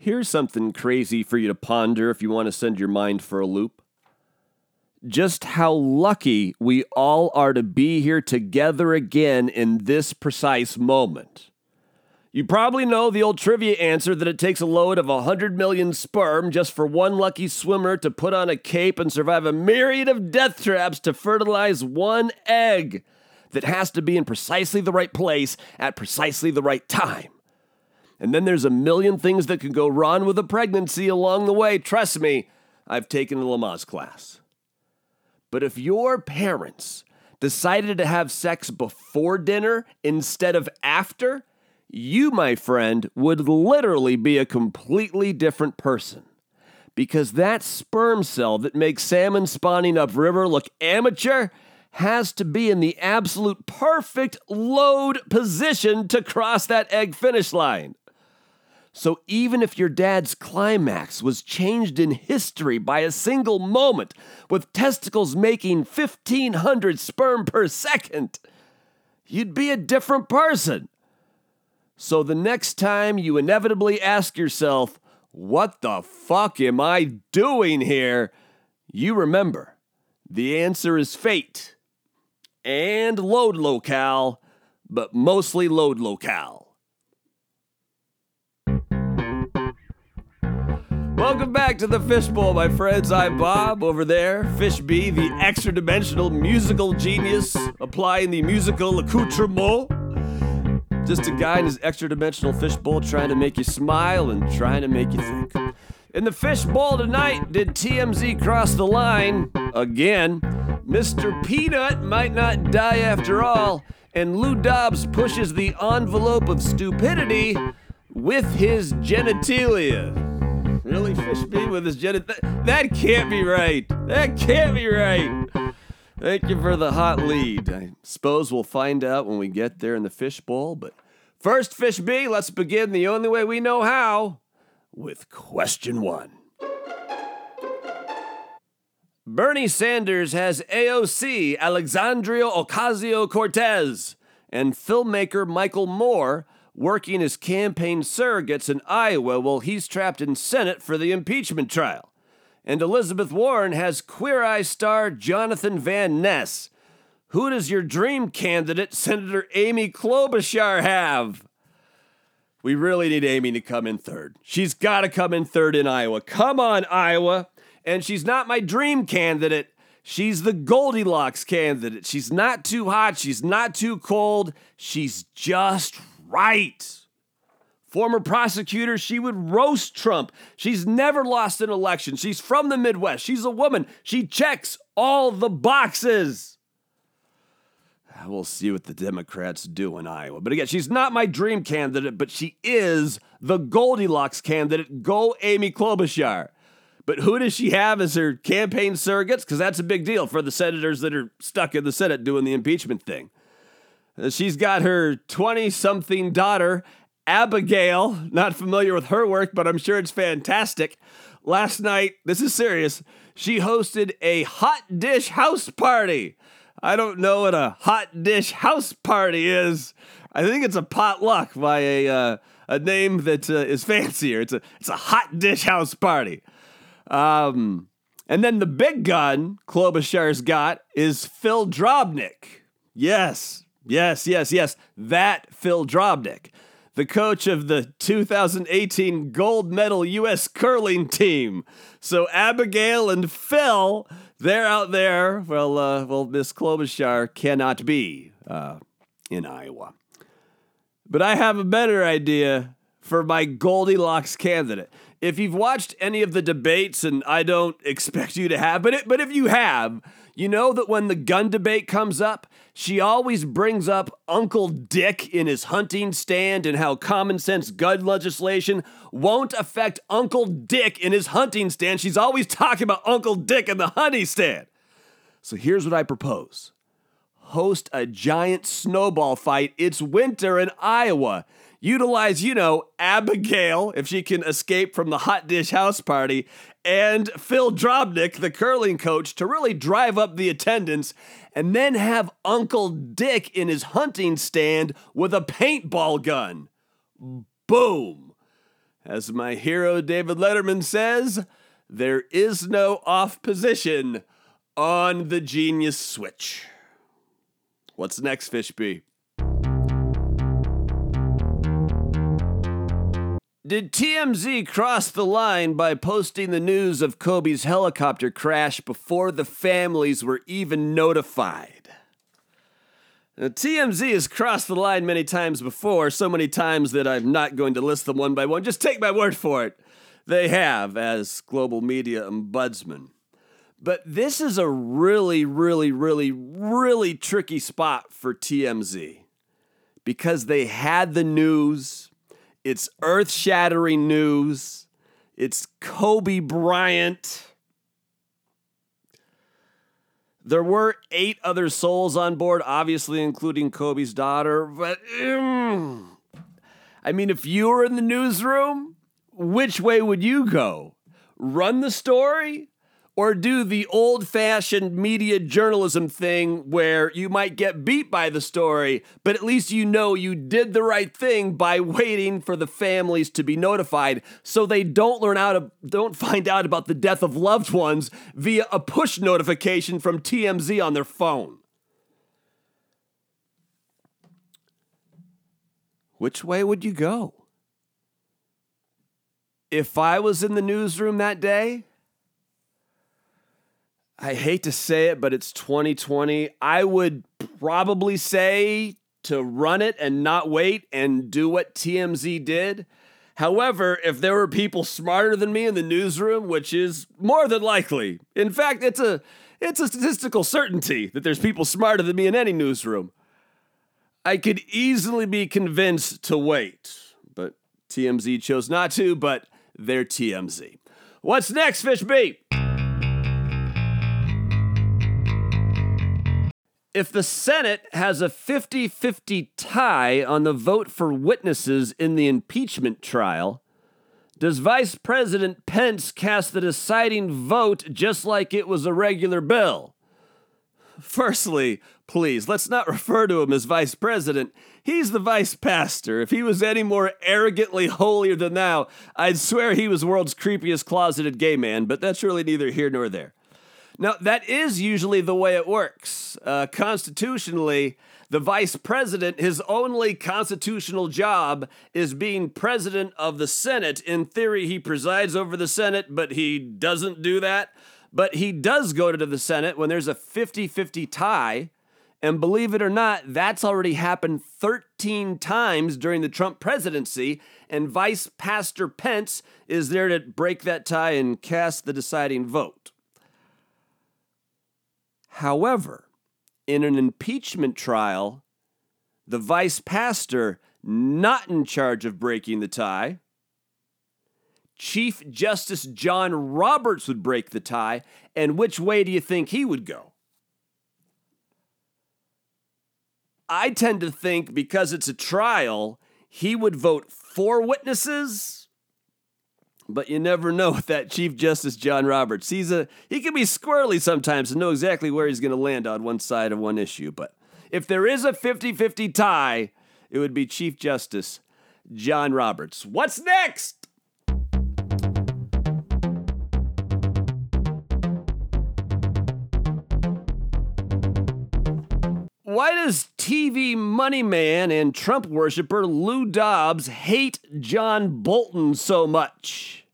Here's something crazy for you to ponder if you want to send your mind for a loop. Just how lucky we all are to be here together again in this precise moment. You probably know the old trivia answer that it takes a load of 100 million sperm just for one lucky swimmer to put on a cape and survive a myriad of death traps to fertilize one egg that has to be in precisely the right place at precisely the right time. And then there's a million things that can go wrong with a pregnancy along the way. Trust me, I've taken the Lamaze class. But if your parents decided to have sex before dinner instead of after, you, my friend, would literally be a completely different person. Because that sperm cell that makes salmon spawning upriver look amateur has to be in the absolute perfect load position to cross that egg finish line. So even if your dad's climax was changed in history by a single moment, with testicles making 1500 sperm per second, you'd be a different person. So the next time you inevitably ask yourself, What the fuck am I doing here? you remember the answer is fate and load locale, but mostly load locale. Welcome back to the Fishbowl, my friends. I'm Bob over there. Fish B, the extra dimensional musical genius, applying the musical accoutrement. Just a guy in his extra dimensional fishbowl trying to make you smile and trying to make you think. In the fishbowl tonight, did TMZ cross the line again? Mr. Peanut might not die after all, and Lou Dobbs pushes the envelope of stupidity with his genitalia. Really, Fish B with his jet? That, that can't be right. That can't be right. Thank you for the hot lead. I suppose we'll find out when we get there in the fishbowl. But first, Fish B, let's begin the only way we know how with question one. Bernie Sanders has AOC, Alexandria Ocasio Cortez, and filmmaker Michael Moore working as campaign surrogates in Iowa while he's trapped in Senate for the impeachment trial. And Elizabeth Warren has Queer Eye star Jonathan Van Ness. Who does your dream candidate, Senator Amy Klobuchar, have? We really need Amy to come in third. She's got to come in third in Iowa. Come on, Iowa. And she's not my dream candidate. She's the Goldilocks candidate. She's not too hot. She's not too cold. She's just right. Former prosecutor, she would roast Trump. She's never lost an election. She's from the Midwest. She's a woman. She checks all the boxes. We'll see what the Democrats do in Iowa. But again, she's not my dream candidate, but she is the Goldilocks candidate. Go Amy Klobuchar. But who does she have as her campaign surrogates? Because that's a big deal for the senators that are stuck in the Senate doing the impeachment thing. She's got her 20 something daughter, Abigail. Not familiar with her work, but I'm sure it's fantastic. Last night, this is serious, she hosted a hot dish house party. I don't know what a hot dish house party is. I think it's a potluck by a uh, a name that uh, is fancier. It's a it's a hot dish house party. Um, and then the big gun Klobuchar's got is Phil Drobnick. Yes, Yes, yes, yes. That Phil Drobnick, the coach of the 2018 gold medal U.S. curling team. So Abigail and Phil, they're out there. Well, uh, well, Miss Klobuchar cannot be uh, in Iowa. But I have a better idea for my Goldilocks candidate. If you've watched any of the debates, and I don't expect you to have, but it, but if you have, you know that when the gun debate comes up, she always brings up Uncle Dick in his hunting stand and how common sense gun legislation won't affect Uncle Dick in his hunting stand. She's always talking about Uncle Dick in the hunting stand. So here's what I propose host a giant snowball fight. It's winter in Iowa utilize, you know, Abigail, if she can escape from the hot dish house party, and Phil Drobnick, the curling coach, to really drive up the attendance, and then have Uncle Dick in his hunting stand with a paintball gun. Boom. As my hero David Letterman says, there is no off position on the genius switch. What's next, Fishby? Did TMZ cross the line by posting the news of Kobe's helicopter crash before the families were even notified? Now, TMZ has crossed the line many times before, so many times that I'm not going to list them one by one. Just take my word for it. They have, as global media ombudsman. But this is a really, really, really, really tricky spot for TMZ because they had the news it's earth shattering news. It's Kobe Bryant. There were eight other souls on board, obviously, including Kobe's daughter. But mm, I mean, if you were in the newsroom, which way would you go? Run the story or do the old fashioned media journalism thing where you might get beat by the story, but at least you know you did the right thing by waiting for the families to be notified so they don't learn out of, don't find out about the death of loved ones via a push notification from TMZ on their phone. Which way would you go? If I was in the newsroom that day, I hate to say it, but it's 2020. I would probably say to run it and not wait and do what TMZ did. However, if there were people smarter than me in the newsroom, which is more than likely, in fact, it's a it's a statistical certainty that there's people smarter than me in any newsroom. I could easily be convinced to wait, but TMZ chose not to, but they're TMZ. What's next, Fishby? If the Senate has a 50 50 tie on the vote for witnesses in the impeachment trial, does Vice President Pence cast the deciding vote just like it was a regular bill? Firstly, please, let's not refer to him as vice president. He's the vice pastor. If he was any more arrogantly holier than thou, I'd swear he was the world's creepiest closeted gay man, but that's really neither here nor there. Now, that is usually the way it works. Uh, constitutionally, the vice president, his only constitutional job is being president of the Senate. In theory, he presides over the Senate, but he doesn't do that. But he does go to the Senate when there's a 50 50 tie. And believe it or not, that's already happened 13 times during the Trump presidency. And Vice Pastor Pence is there to break that tie and cast the deciding vote. However, in an impeachment trial, the vice pastor not in charge of breaking the tie, Chief Justice John Roberts would break the tie, and which way do you think he would go? I tend to think because it's a trial, he would vote for witnesses but you never know with that Chief Justice John Roberts. He's a he can be squirrely sometimes and know exactly where he's going to land on one side of one issue. But if there is a 50-50 tie, it would be Chief Justice John Roberts. What's next? Why does TV money man and Trump worshiper Lou Dobbs hate John Bolton so much?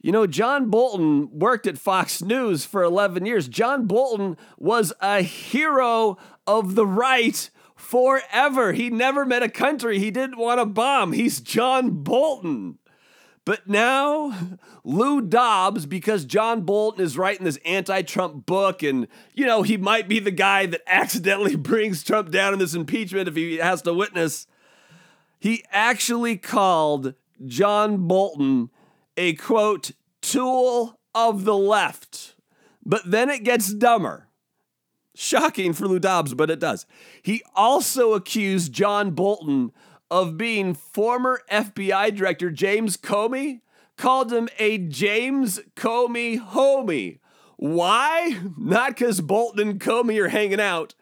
You know, John Bolton worked at Fox News for 11 years. John Bolton was a hero of the right forever. He never met a country he didn't want to bomb. He's John Bolton. But now, Lou Dobbs, because John Bolton is writing this anti Trump book, and, you know, he might be the guy that accidentally brings Trump down in this impeachment if he has to witness, he actually called John Bolton a quote, tool of the left. But then it gets dumber. Shocking for Lou Dobbs, but it does. He also accused John Bolton of being former FBI Director James Comey, called him a James Comey homie. Why? Not because Bolton and Comey are hanging out,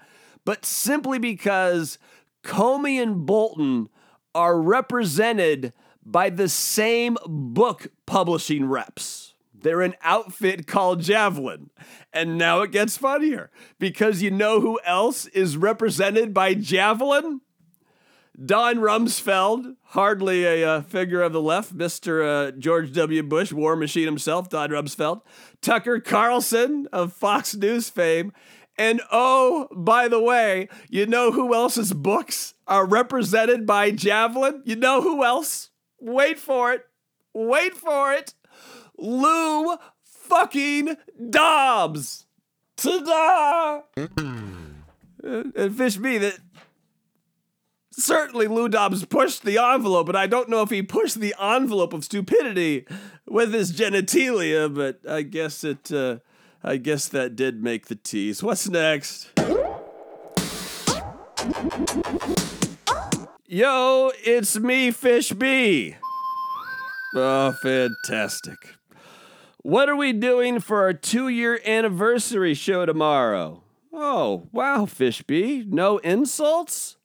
but simply because Comey and Bolton are represented by the same book publishing reps. They're an outfit called Javelin. And now it gets funnier because you know who else is represented by Javelin? Don Rumsfeld, hardly a uh, figure of the left, Mr. Uh, George W. Bush, war machine himself, Don Rumsfeld, Tucker Carlson of Fox News fame, and oh, by the way, you know who else's books are represented by Javelin? You know who else? Wait for it. Wait for it. Lou fucking Dobbs. Ta-da! and Fish me that certainly Lou Dobbs pushed the envelope, but I don't know if he pushed the envelope of stupidity with his genitalia, but I guess it uh, I guess that did make the tease. What's next? Yo, it's me, Fish B. Oh, fantastic. What are we doing for our two year anniversary show tomorrow? Oh, wow, Fish B. No insults?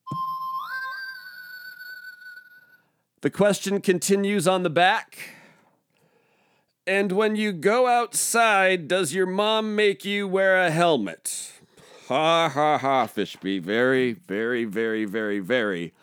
The question continues on the back. And when you go outside, does your mom make you wear a helmet? Ha ha ha, Fishby. Very, very, very, very, very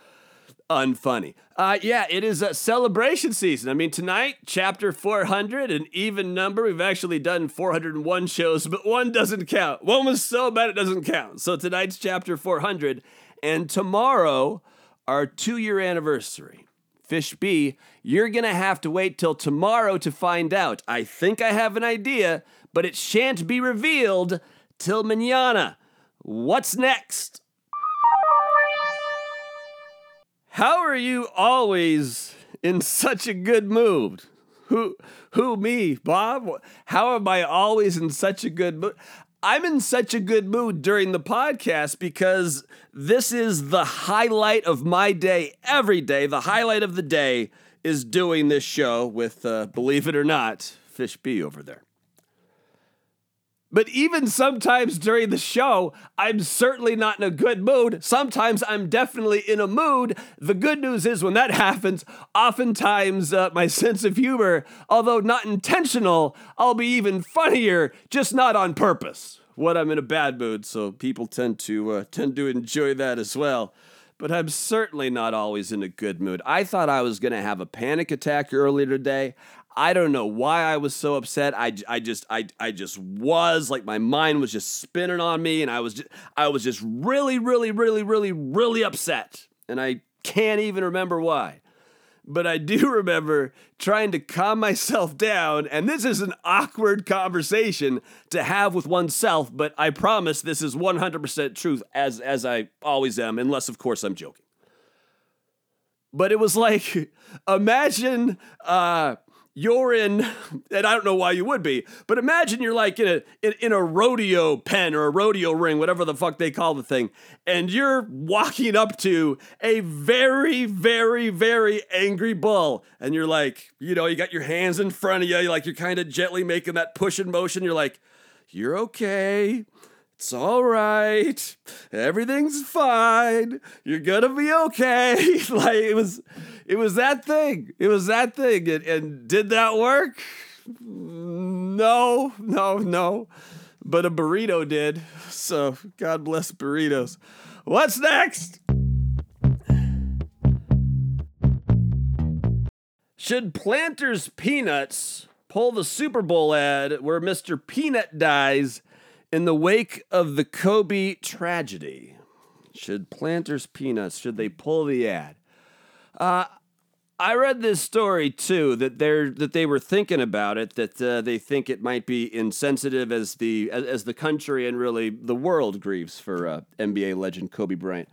unfunny. Uh, yeah, it is a celebration season. I mean, tonight, chapter 400, an even number. We've actually done 401 shows, but one doesn't count. One was so bad it doesn't count. So tonight's chapter 400, and tomorrow, our two year anniversary. Fish B, you're going to have to wait till tomorrow to find out. I think I have an idea, but it shan't be revealed till manana. What's next? How are you always in such a good mood? Who who me, Bob? How am I always in such a good mood? I'm in such a good mood during the podcast because this is the highlight of my day every day. The highlight of the day is doing this show with, uh, believe it or not, Fish B over there. But even sometimes during the show, I'm certainly not in a good mood. Sometimes I'm definitely in a mood. The good news is when that happens, oftentimes uh, my sense of humor, although not intentional, I'll be even funnier, just not on purpose. When I'm in a bad mood, so people tend to uh, tend to enjoy that as well. But I'm certainly not always in a good mood. I thought I was going to have a panic attack earlier today. I don't know why I was so upset. I, I just I, I just was like my mind was just spinning on me and I was just, I was just really really really really really upset and I can't even remember why. But I do remember trying to calm myself down and this is an awkward conversation to have with oneself, but I promise this is 100% truth as as I always am unless of course I'm joking. But it was like imagine uh you're in, and I don't know why you would be, but imagine you're like in a in, in, a rodeo pen or a rodeo ring, whatever the fuck they call the thing, and you're walking up to a very, very, very angry bull, and you're like, you know, you got your hands in front of you, you're like you're kind of gently making that push pushing motion. You're like, you're okay. It's all right. Everything's fine. You're gonna be okay. like it was, it was that thing. It was that thing. And, and did that work? No, no, no. But a burrito did. So God bless burritos. What's next? Should Planters Peanuts pull the Super Bowl ad where Mr. Peanut dies? In the wake of the Kobe tragedy, should Planters Peanuts should they pull the ad? Uh, I read this story too that they're that they were thinking about it that uh, they think it might be insensitive as the as, as, the country and really the world grieves for uh, NBA legend Kobe Bryant.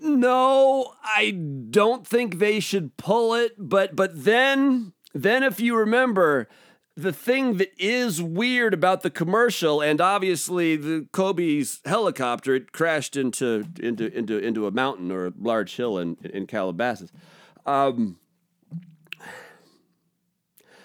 No, I don't think they should pull it, but but then then if you remember the thing that is weird about the commercial, and obviously the Kobe's helicopter, it crashed into into into into a mountain or a large hill in in Calabasas. Um,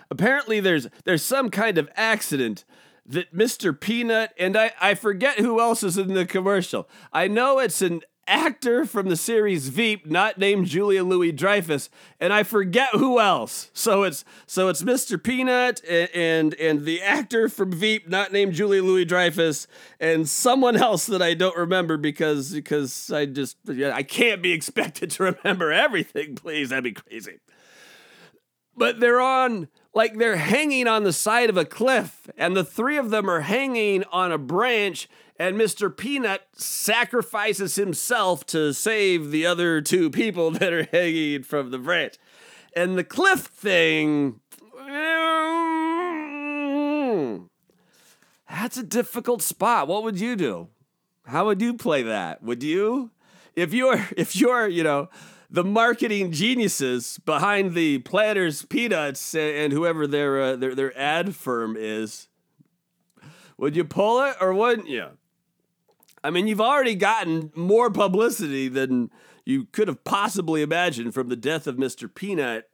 apparently, there's there's some kind of accident that Mr. Peanut and I I forget who else is in the commercial. I know it's an actor from the series Veep, not named Julia Louis Dreyfus, and I forget who else. So it's so it's Mr. Peanut and, and and the actor from Veep, not named Julia Louis Dreyfus, and someone else that I don't remember because because I just I can't be expected to remember everything. Please, that'd be crazy. But they're on like they're hanging on the side of a cliff, and the three of them are hanging on a branch and Mr. Peanut sacrifices himself to save the other two people that are hanging from the branch. And the cliff thing. That's a difficult spot. What would you do? How would you play that? Would you? If you're if you're, you know, the marketing geniuses behind the Planters Peanuts and whoever their uh, their their ad firm is, would you pull it or wouldn't you? I mean, you've already gotten more publicity than you could have possibly imagined from the death of Mr. Peanut.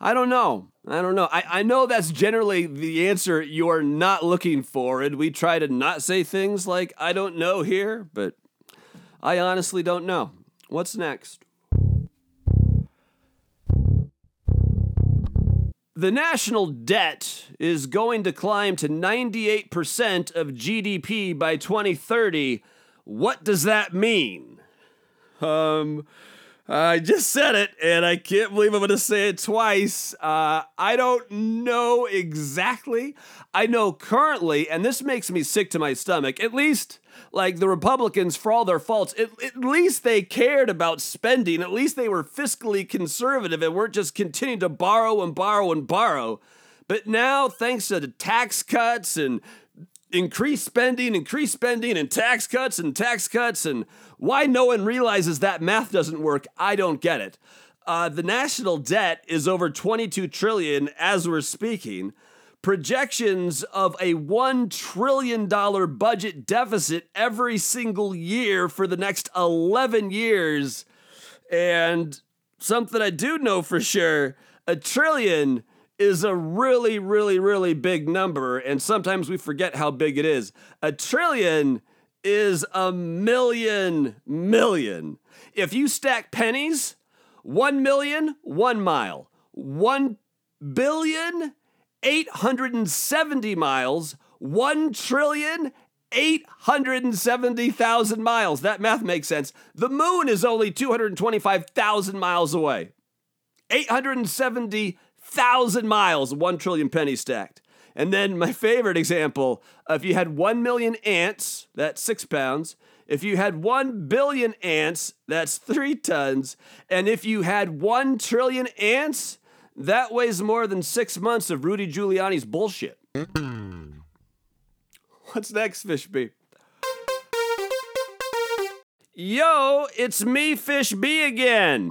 I don't know. I don't know. I, I know that's generally the answer you're not looking for, and we try to not say things like, I don't know here, but I honestly don't know. What's next? The national debt is going to climb to 98% of GDP by 2030. What does that mean? Um, I just said it, and I can't believe I'm going to say it twice. Uh, I don't know exactly. I know currently, and this makes me sick to my stomach, at least like the Republicans, for all their faults, at, at least they cared about spending. At least they were fiscally conservative and weren't just continuing to borrow and borrow and borrow. But now, thanks to the tax cuts and increased spending, increased spending, and tax cuts and tax cuts, and why no one realizes that math doesn't work, I don't get it. Uh, the national debt is over 22 trillion as we're speaking projections of a $1 trillion budget deficit every single year for the next 11 years. And something I do know for sure a trillion is a really, really, really big number. And sometimes we forget how big it is. A trillion is a million million. If you stack pennies, one million, one mile. One billion 870 miles, 1 trillion 870,000 miles. That math makes sense. The moon is only 225,000 miles away. 870,000 miles, 1 trillion pennies stacked. And then my favorite example if you had 1 million ants, that's six pounds. If you had 1 billion ants, that's three tons. And if you had 1 trillion ants, that weighs more than six months of Rudy Giuliani's bullshit. What's next, Fish B? Yo, it's me, Fish B again.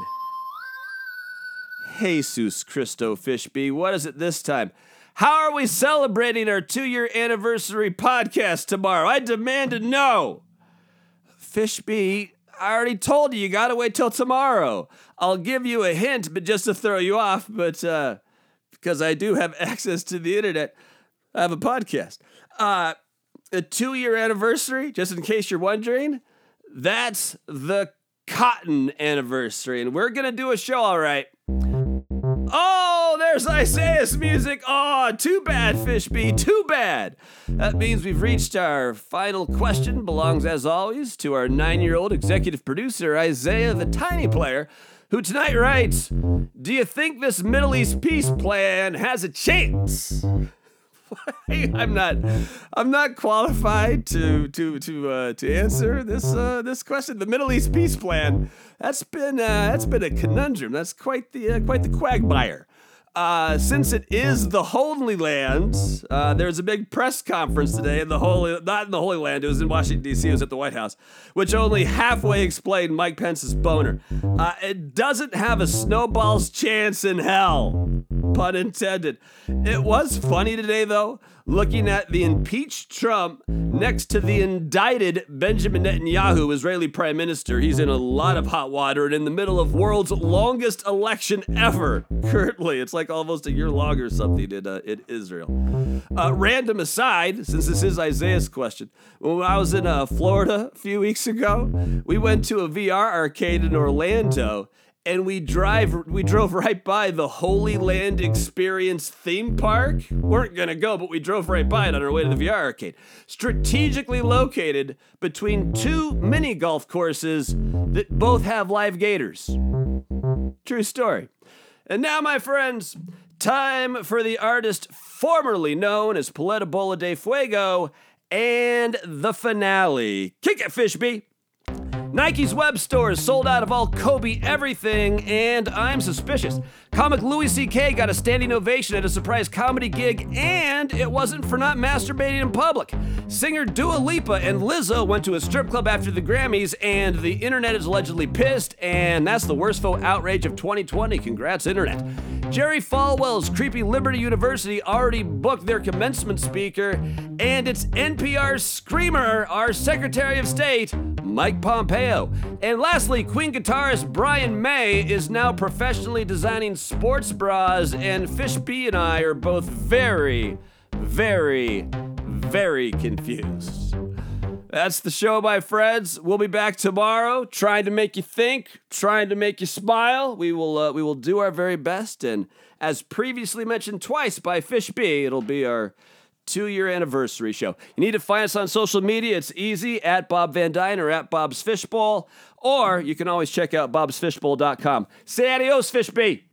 Jesus Christo, Fish B, what is it this time? How are we celebrating our two year anniversary podcast tomorrow? I demand to know. Fish B, I already told you, you gotta wait till tomorrow. I'll give you a hint, but just to throw you off, but uh, because I do have access to the internet, I have a podcast. Uh, a two year anniversary, just in case you're wondering, that's the cotton anniversary. And we're gonna do a show, all right. Oh, there's Isaiah's music. Oh, too bad, Fishby, too bad. That means we've reached our final question. Belongs, as always, to our nine year old executive producer, Isaiah the Tiny Player, who tonight writes Do you think this Middle East peace plan has a chance? I'm not I'm not qualified to to to uh, to answer this uh, this question. The Middle East peace plan that's been uh, that's been a conundrum. That's quite the uh, quite the quagmire. Uh, since it is the Holy Land, uh, there's a big press conference today in the Holy, not in the Holy Land. It was in Washington D.C. It was at the White House, which only halfway explained Mike Pence's boner. Uh, it doesn't have a snowball's chance in hell. Pun intended. It was funny today, though, looking at the impeached Trump next to the indicted Benjamin Netanyahu, Israeli prime minister. He's in a lot of hot water and in the middle of world's longest election ever. Currently, it's like almost a year long or something in, uh, in Israel. Uh, random aside, since this is Isaiah's question, when I was in uh, Florida a few weeks ago, we went to a VR arcade in Orlando and we drive we drove right by the Holy Land Experience theme park. Weren't gonna go, but we drove right by it on our way to the VR arcade. Strategically located between two mini golf courses that both have live gators. True story. And now, my friends, time for the artist formerly known as Paleta Bola de Fuego and the finale. Kick it, Fishby! Nike's web store is sold out of all Kobe everything, and I'm suspicious. Comic Louis C.K. got a standing ovation at a surprise comedy gig, and it wasn't for not masturbating in public. Singer Dua Lipa and Lizzo went to a strip club after the Grammys, and the internet is allegedly pissed, and that's the worst faux outrage of 2020. Congrats, internet. Jerry Falwell's Creepy Liberty University already booked their commencement speaker, and it's NPR's Screamer, our Secretary of State, Mike Pompeo. And lastly, Queen guitarist Brian May is now professionally designing sports bras, and Fishby and I are both very, very, very confused. That's the show, my friends. We'll be back tomorrow, trying to make you think, trying to make you smile. We will, uh, we will do our very best, and as previously mentioned twice by Fishby, it'll be our two year anniversary show. You need to find us on social media. It's easy at Bob Van Dyne or at Bob's Fishbowl, or you can always check out bobsfishbowl.com. Say adios, Fishby.